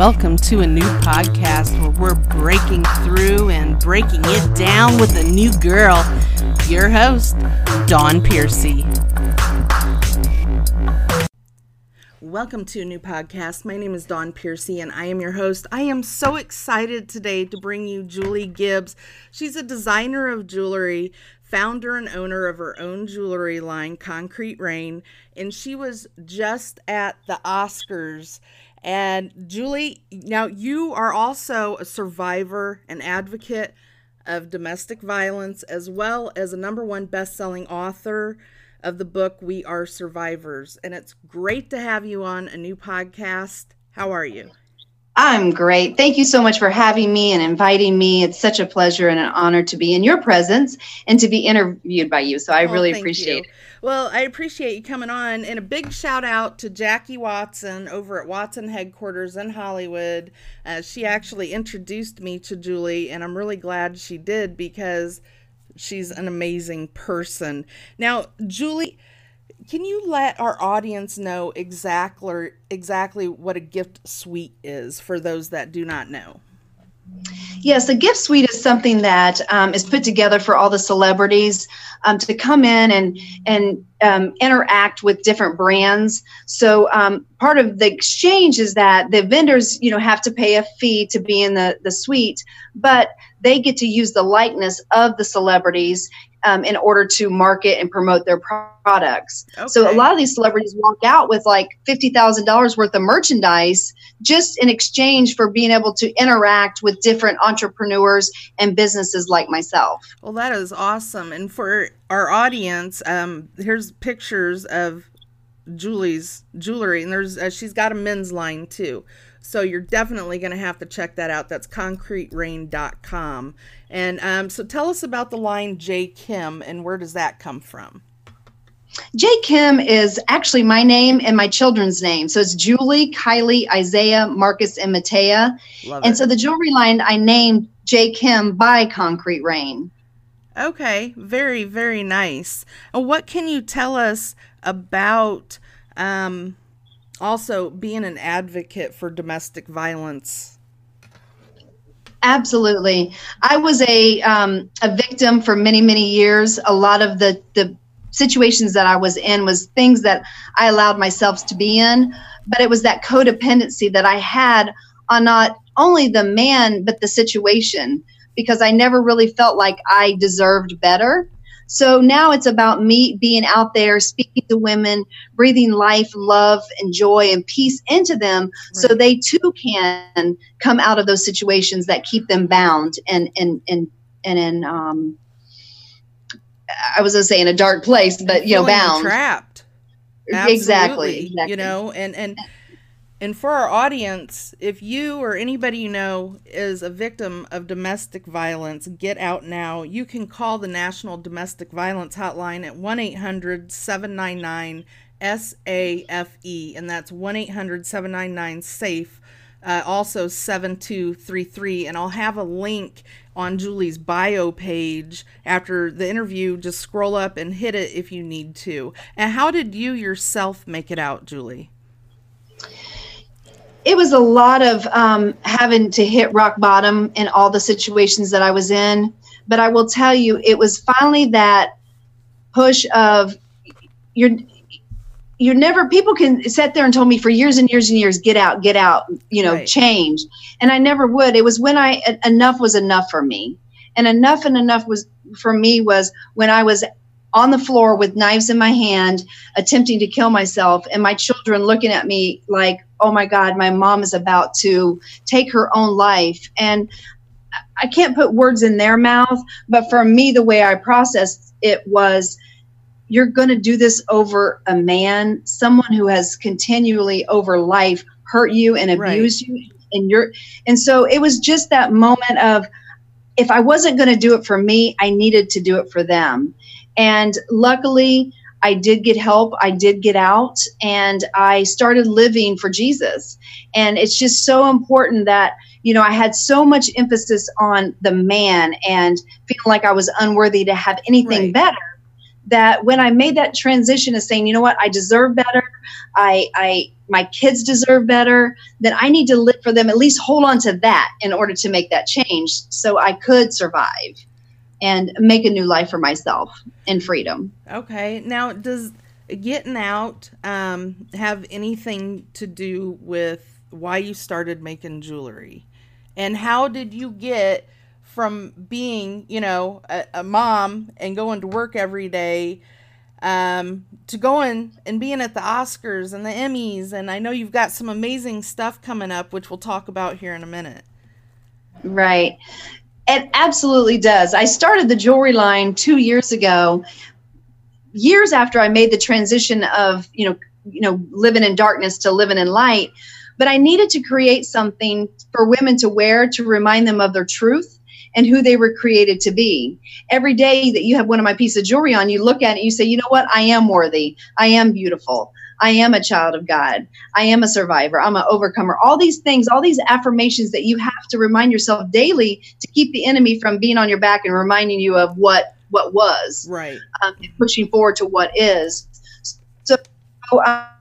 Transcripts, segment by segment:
welcome to a new podcast where we're breaking through and breaking it down with a new girl. Your host, Dawn Piercy. Welcome to a new podcast. My name is Dawn Piercy and I am your host. I am so excited today to bring you Julie Gibbs. She's a designer of jewelry, founder and owner of her own jewelry line, Concrete Rain, and she was just at the Oscars and Julie, now you are also a survivor and advocate of domestic violence, as well as a number one best selling author of the book We Are Survivors. And it's great to have you on a new podcast. How are you? I'm great. Thank you so much for having me and inviting me. It's such a pleasure and an honor to be in your presence and to be interviewed by you. So I oh, really appreciate you. it. Well, I appreciate you coming on. And a big shout out to Jackie Watson over at Watson headquarters in Hollywood. Uh, she actually introduced me to Julie, and I'm really glad she did because she's an amazing person. Now, Julie can you let our audience know exactly exactly what a gift suite is for those that do not know? Yes, a gift suite is something that um, is put together for all the celebrities um, to come in and and um, interact with different brands. So um, part of the exchange is that the vendors, you know, have to pay a fee to be in the the suite, but they get to use the likeness of the celebrities um, in order to market and promote their products. Okay. So a lot of these celebrities walk out with like fifty thousand dollars worth of merchandise just in exchange for being able to interact with different entrepreneurs and businesses like myself. Well, that is awesome. And for our audience, um, here's pictures of Julie's jewelry, and there's uh, she's got a men's line too. So you're definitely going to have to check that out. That's concreterain.com. And um, so tell us about the line J. Kimm and where does that come from? J. Kimm is actually my name and my children's name. So it's Julie, Kylie, Isaiah, Marcus, and Matea. Love and it. so the jewelry line I named J. Kimm by Concrete Rain. Okay, very, very nice. And what can you tell us about um, also being an advocate for domestic violence? Absolutely. I was a um, a victim for many many years. A lot of the the situations that I was in was things that I allowed myself to be in, but it was that codependency that I had on not only the man but the situation because I never really felt like I deserved better. So now it's about me being out there, speaking to women, breathing life, love, and joy and peace into them right. so they too can come out of those situations that keep them bound and, and, and, and in, um, I was going to say in a dark place, but you know, bound. Trapped. Absolutely, exactly, exactly. You know, and, and, and for our audience, if you or anybody you know is a victim of domestic violence, get out now. You can call the National Domestic Violence Hotline at 1 800 799 SAFE, and that's 1 800 799 SAFE, uh, also 7233. And I'll have a link on Julie's bio page after the interview. Just scroll up and hit it if you need to. And how did you yourself make it out, Julie? It was a lot of um, having to hit rock bottom in all the situations that I was in. But I will tell you, it was finally that push of you're you're never people can sit there and told me for years and years and years get out get out you know right. change and i never would it was when i enough was enough for me and enough and enough was for me was when i was on the floor with knives in my hand, attempting to kill myself, and my children looking at me like, oh my God, my mom is about to take her own life. And I can't put words in their mouth, but for me, the way I processed it was, you're going to do this over a man, someone who has continually over life hurt you and abused right. you. And you're, and so it was just that moment of, if I wasn't going to do it for me, I needed to do it for them. And luckily, I did get help. I did get out and I started living for Jesus. And it's just so important that, you know, I had so much emphasis on the man and feeling like I was unworthy to have anything right. better that when I made that transition of saying, you know what, I deserve better, I, I, my kids deserve better, then I need to live for them, at least hold on to that in order to make that change so I could survive and make a new life for myself in freedom. Okay. Now, does getting out um, have anything to do with why you started making jewelry? And how did you get from being, you know, a, a mom and going to work every day um, to going and being at the Oscars and the Emmys? And I know you've got some amazing stuff coming up, which we'll talk about here in a minute. Right. It absolutely does. I started the jewelry line two years ago, years after I made the transition of, you know, you know, living in darkness to living in light. But I needed to create something for women to wear to remind them of their truth and who they were created to be. Every day that you have one of my pieces of jewelry on, you look at it, you say, you know what? I am worthy. I am beautiful. I am a child of God. I am a survivor. I'm an overcomer. All these things, all these affirmations that you have to remind yourself daily to keep the enemy from being on your back and reminding you of what what was. Right. Um, pushing forward to what is. So,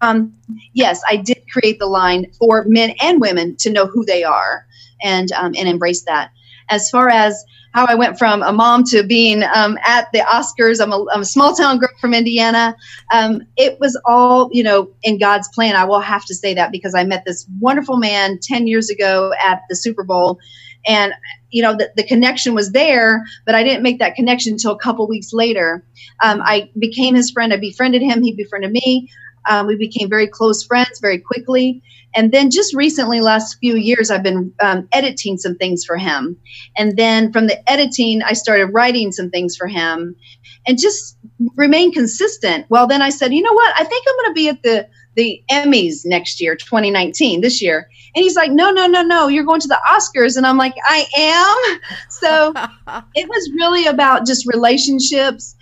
um, yes, I did create the line for men and women to know who they are and um, and embrace that. As far as how I went from a mom to being um, at the Oscars. I'm a, I'm a, small town girl from Indiana. Um, it was all, you know, in God's plan. I will have to say that because I met this wonderful man 10 years ago at the Super Bowl. And, you know, the, the connection was there, but I didn't make that connection until a couple weeks later. Um, I became his friend. I befriended him. He befriended me. Um, we became very close friends very quickly. And then just recently, last few years, I've been um, editing some things for him. And then from the editing, I started writing some things for him and just remain consistent. Well, then I said, you know what? I think I'm going to be at the the Emmys next year, 2019, this year. And he's like, no, no, no, no, you're going to the Oscars. And I'm like, I am. So it was really about just relationships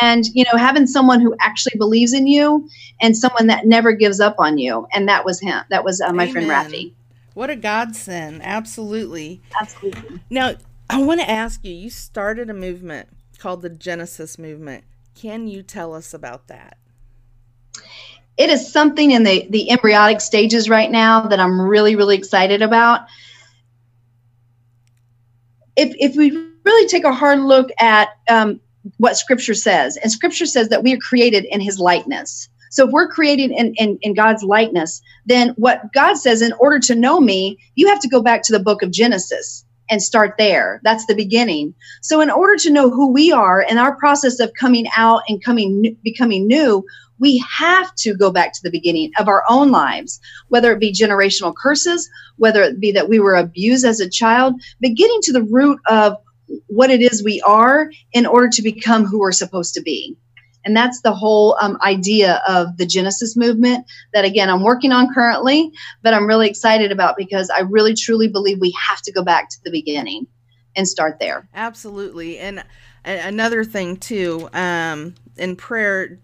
and you know having someone who actually believes in you and someone that never gives up on you. And that was him. That was uh, my Amen. friend Rafi. What a godsend. Absolutely. Absolutely. Now i want to ask you you started a movement called the genesis movement. Can you tell us about that? It is something in the the embryonic stages right now that i'm really really excited about. If if we really take a hard look at um, what scripture says. And scripture says that we are created in his likeness. So if we're created in, in, in, God's likeness, then what God says, in order to know me, you have to go back to the book of Genesis and start there. That's the beginning. So in order to know who we are and our process of coming out and coming becoming new, we have to go back to the beginning of our own lives, whether it be generational curses, whether it be that we were abused as a child, but getting to the root of what it is we are in order to become who we're supposed to be. And that's the whole um, idea of the Genesis movement that, again, I'm working on currently, but I'm really excited about because I really truly believe we have to go back to the beginning and start there. Absolutely. And another thing, too, um, in prayer,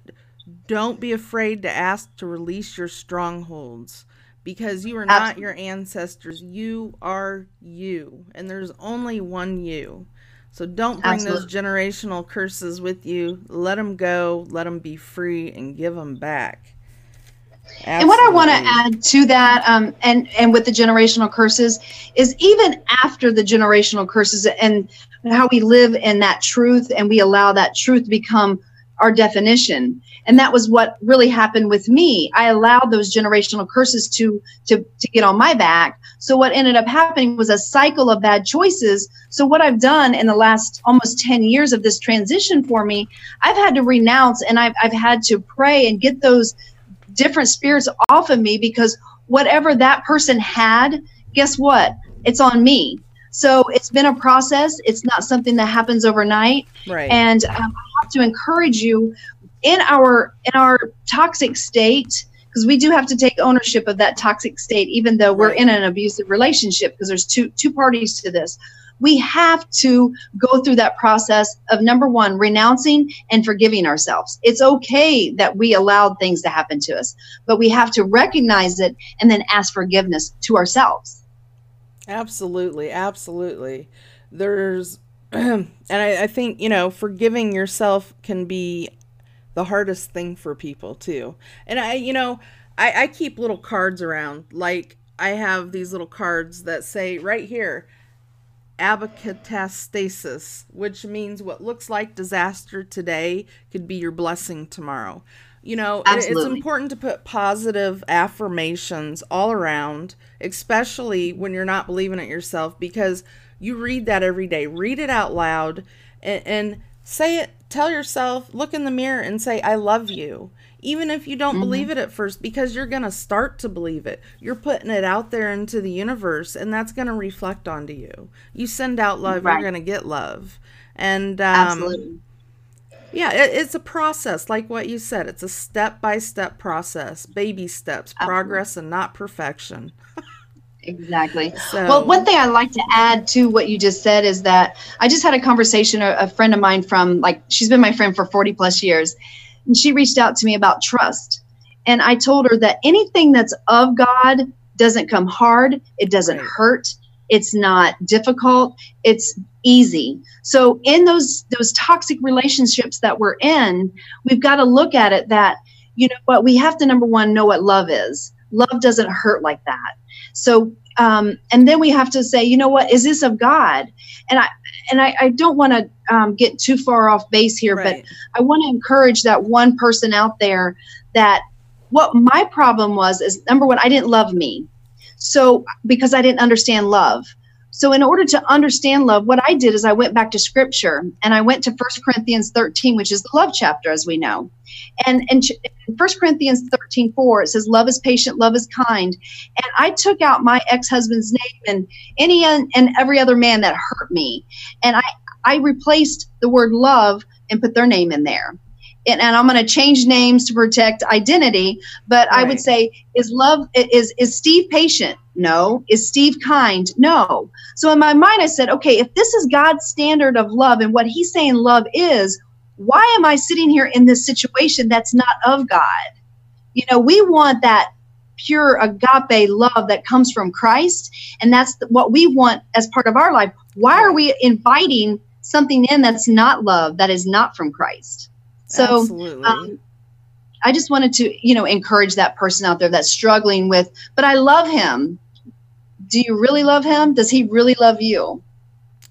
don't be afraid to ask to release your strongholds because you are not Absolutely. your ancestors. You are you, and there's only one you. So don't bring Absolutely. those generational curses with you. Let them go, let them be free, and give them back. Absolutely. And what I want to add to that, um, and and with the generational curses, is even after the generational curses and how we live in that truth, and we allow that truth to become our definition and that was what really happened with me i allowed those generational curses to to to get on my back so what ended up happening was a cycle of bad choices so what i've done in the last almost 10 years of this transition for me i've had to renounce and i've, I've had to pray and get those different spirits off of me because whatever that person had guess what it's on me so it's been a process. It's not something that happens overnight. Right. And um, To encourage you in our in our toxic state because we do have to take ownership of that toxic state even though we're in an abusive relationship because there's two two parties to this. We have to go through that process of number one renouncing and forgiving ourselves. It's okay that we allowed things to happen to us but we have to recognize it and then ask forgiveness to ourselves. Absolutely absolutely. There's and I, I think you know forgiving yourself can be the hardest thing for people too. And I, you know, I, I keep little cards around. Like I have these little cards that say right here, abacatastasis, which means what looks like disaster today could be your blessing tomorrow. You know, Absolutely. it's important to put positive affirmations all around, especially when you're not believing it yourself, because you read that every day. Read it out loud and, and say it. Tell yourself, look in the mirror and say, I love you even if you don't mm-hmm. believe it at first, because you're going to start to believe it. You're putting it out there into the universe, and that's going to reflect onto you. You send out love, right. you're going to get love. And um, absolutely. Yeah, it, it's a process, like what you said. It's a step by step process, baby steps, absolutely. progress, and not perfection. Exactly. So, well, one thing I'd like to add to what you just said is that I just had a conversation, a, a friend of mine from like, she's been my friend for 40 plus years and she reached out to me about trust. And I told her that anything that's of God doesn't come hard, it doesn't hurt, it's not difficult, it's easy. So in those those toxic relationships that we're in, we've got to look at it that you know what we have to number one know what love is. Love doesn't hurt like that. So um, and then we have to say, you know what, is this of God? And I and I, I don't want to um, get too far off base here, right. but I want to encourage that one person out there that what my problem was is number one, I didn't love me. So because I didn't understand love. So in order to understand love, what I did is I went back to scripture and I went to First Corinthians 13, which is the love chapter, as we know. And in First Corinthians 13, 4, it says, Love is patient, love is kind. And I took out my ex-husband's name and any and every other man that hurt me. And I, I replaced the word love and put their name in there. And, and I'm going to change names to protect identity, but right. I would say, is love is is Steve patient? No. Is Steve kind? No. So in my mind, I said, okay, if this is God's standard of love and what He's saying love is, why am I sitting here in this situation that's not of God? You know, we want that pure agape love that comes from Christ, and that's what we want as part of our life. Why are we inviting something in that's not love, that is not from Christ? So, um, I just wanted to, you know, encourage that person out there that's struggling with, but I love him. Do you really love him? Does he really love you?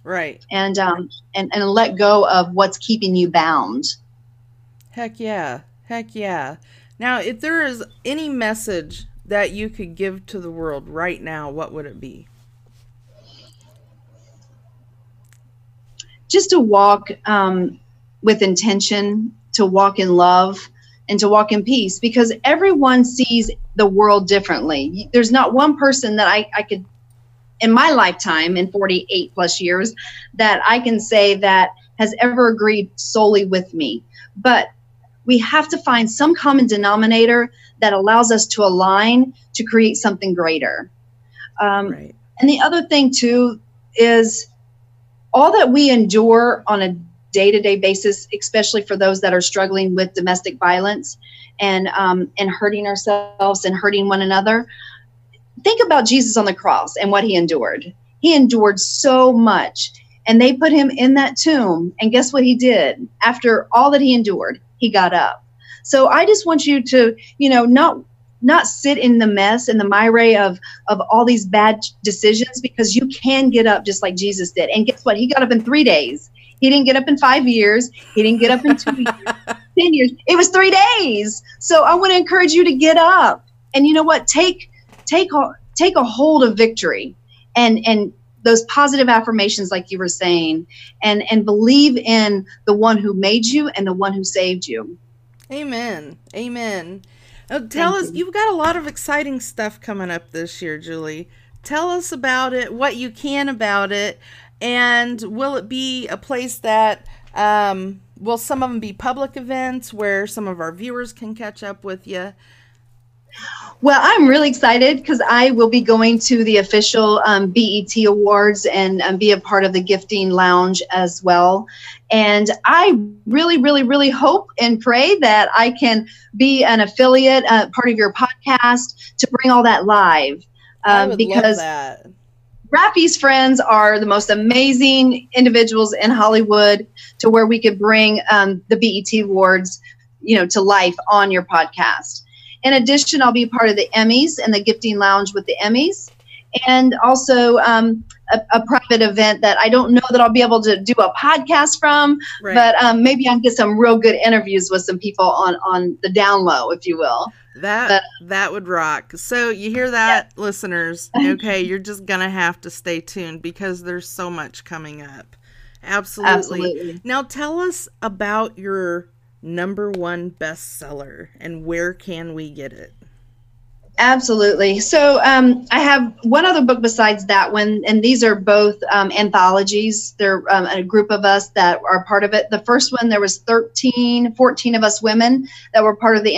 Right. And um and, and let go of what's keeping you bound. Heck yeah. Heck yeah. Now, if there is any message that you could give to the world right now, what would it be? Just to walk um, with intention, to walk in love, and to walk in peace because everyone sees the world differently. There's not one person that I, I could in my lifetime in 48 plus years that I can say that has ever agreed solely with me. But we have to find some common denominator that allows us to align to create something greater. Um, right. And the other thing, too, is all that we endure on a day to day basis, especially for those that are struggling with domestic violence and, um, and hurting ourselves and hurting one another think about Jesus on the cross and what he endured. He endured so much. And they put him in that tomb. And guess what he did? After all that he endured, he got up. So I just want you to, you know, not not sit in the mess and the mire of of all these bad decisions because you can get up just like Jesus did. And guess what? He got up in three days. He didn't get up in five years. He didn't get up in two years, ten years. It was three days. So I want to encourage you to get up. And you know what? Take take a, take a hold of victory and and those positive affirmations like you were saying and and believe in the one who made you and the one who saved you amen amen uh, tell Thank us you. you've got a lot of exciting stuff coming up this year julie tell us about it what you can about it and will it be a place that um, will some of them be public events where some of our viewers can catch up with you well, I'm really excited because I will be going to the official um, BET Awards and um, be a part of the gifting lounge as well. And I really, really, really hope and pray that I can be an affiliate, uh, part of your podcast to bring all that live. Um, because. Rafi's friends are the most amazing individuals in Hollywood to where we could bring um, the BET Awards you know, to life on your podcast. In addition, I'll be part of the Emmys and the Gifting Lounge with the Emmys, and also um, a, a, private event that I don't know that I'll be able to do a podcast from, right. but um, maybe I'll get some real good interviews with some people on on the down low, if you will. That but, that would rock. So you hear that, yeah. listeners? Okay, you're just gonna have to stay tuned because there's so much coming up. Absolutely. Absolutely. Now tell us about your number one bestseller and where can we get it? Absolutely. So um, I have one other book besides that one, and these are both um, anthologies. They're um, a group of us that are part of it. The first one, there was 13, 14 of us women that were part of the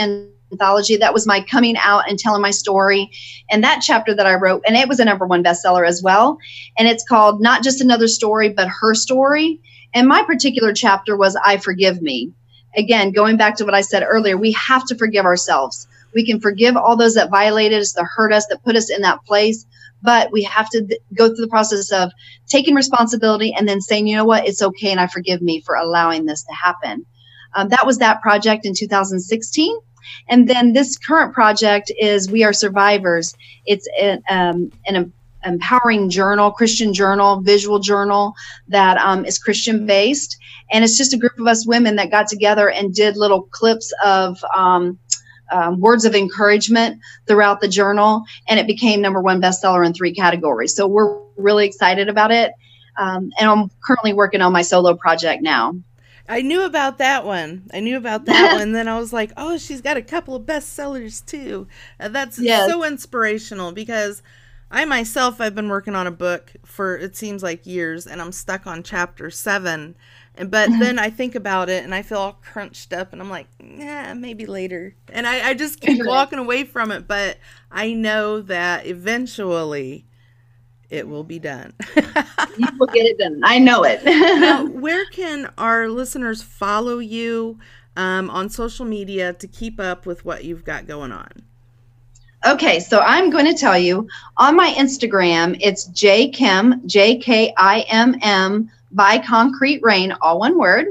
anthology. That was my coming out and telling my story. And that chapter that I wrote, and it was a number one bestseller as well. And it's called Not Just Another Story, but Her Story. And my particular chapter was I Forgive Me. Again, going back to what I said earlier, we have to forgive ourselves we can forgive all those that violated us, that hurt us, that put us in that place. But we have to th- go through the process of taking responsibility and then saying, you know what, it's okay and I forgive me for allowing this to happen. Um, that was that project in 2016. And then this current project is We Are Survivors. It's an, um, an empowering journal, Christian journal, visual journal that um, is Christian based. And it's just a group of us women that got together and did little clips of um, um, words of encouragement throughout the journal, and it became number one bestseller in three categories. So we're really excited about it. Um, and I'm currently working on my solo project now. I knew about that one. I knew about that one. Then I was like, oh, she's got a couple of bestsellers too. Uh, that's yes. so inspirational because I myself, I've been working on a book for it seems like years, and I'm stuck on chapter seven. And but mm-hmm. then I think about it and I feel all crunched up and I'm like, yeah, maybe later. And I, I just keep walking away from it, but I know that eventually it will be done. you will get it done. I know it. now, where can our listeners follow you um, on social media to keep up with what you've got going on? Okay, so I'm going to tell you on my Instagram, it's jkimm, J K I M M by Concrete Rain, all one word.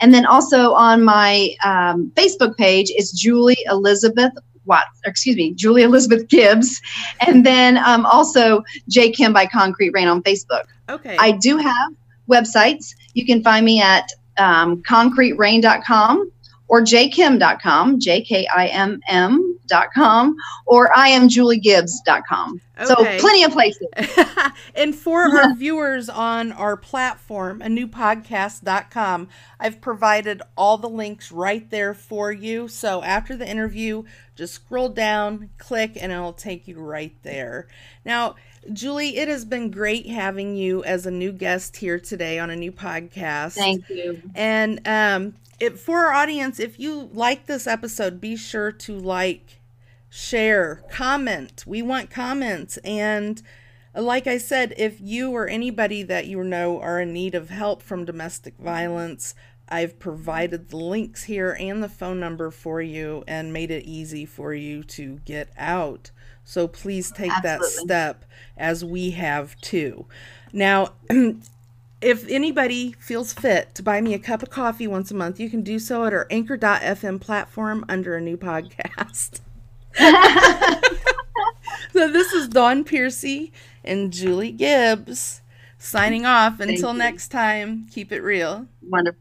And then also on my um, Facebook page is Julie Elizabeth Watt, excuse me, Julie Elizabeth Gibbs. And then um, also J Kimm by Concrete Rain on Facebook. Okay. I do have websites. You can find me at um, concreterain.com or jkimm.com, J K I M M.com, or I am Julie juliegibbs.com. Okay. So plenty of places. and for our viewers on our platform, a new podcast.com, I've provided all the links right there for you. So after the interview, just scroll down, click, and it'll take you right there. Now, Julie, it has been great having you as a new guest here today on a new podcast. Thank you. And um, it, for our audience, if you like this episode, be sure to like, share, comment. We want comments. And uh, like I said, if you or anybody that you know are in need of help from domestic violence, I've provided the links here and the phone number for you and made it easy for you to get out. So please take Absolutely. that step as we have too. Now, if anybody feels fit to buy me a cup of coffee once a month, you can do so at our anchor.fm platform under a new podcast. so this is Dawn Piercy and Julie Gibbs signing off. Until next time, keep it real. Wonderful.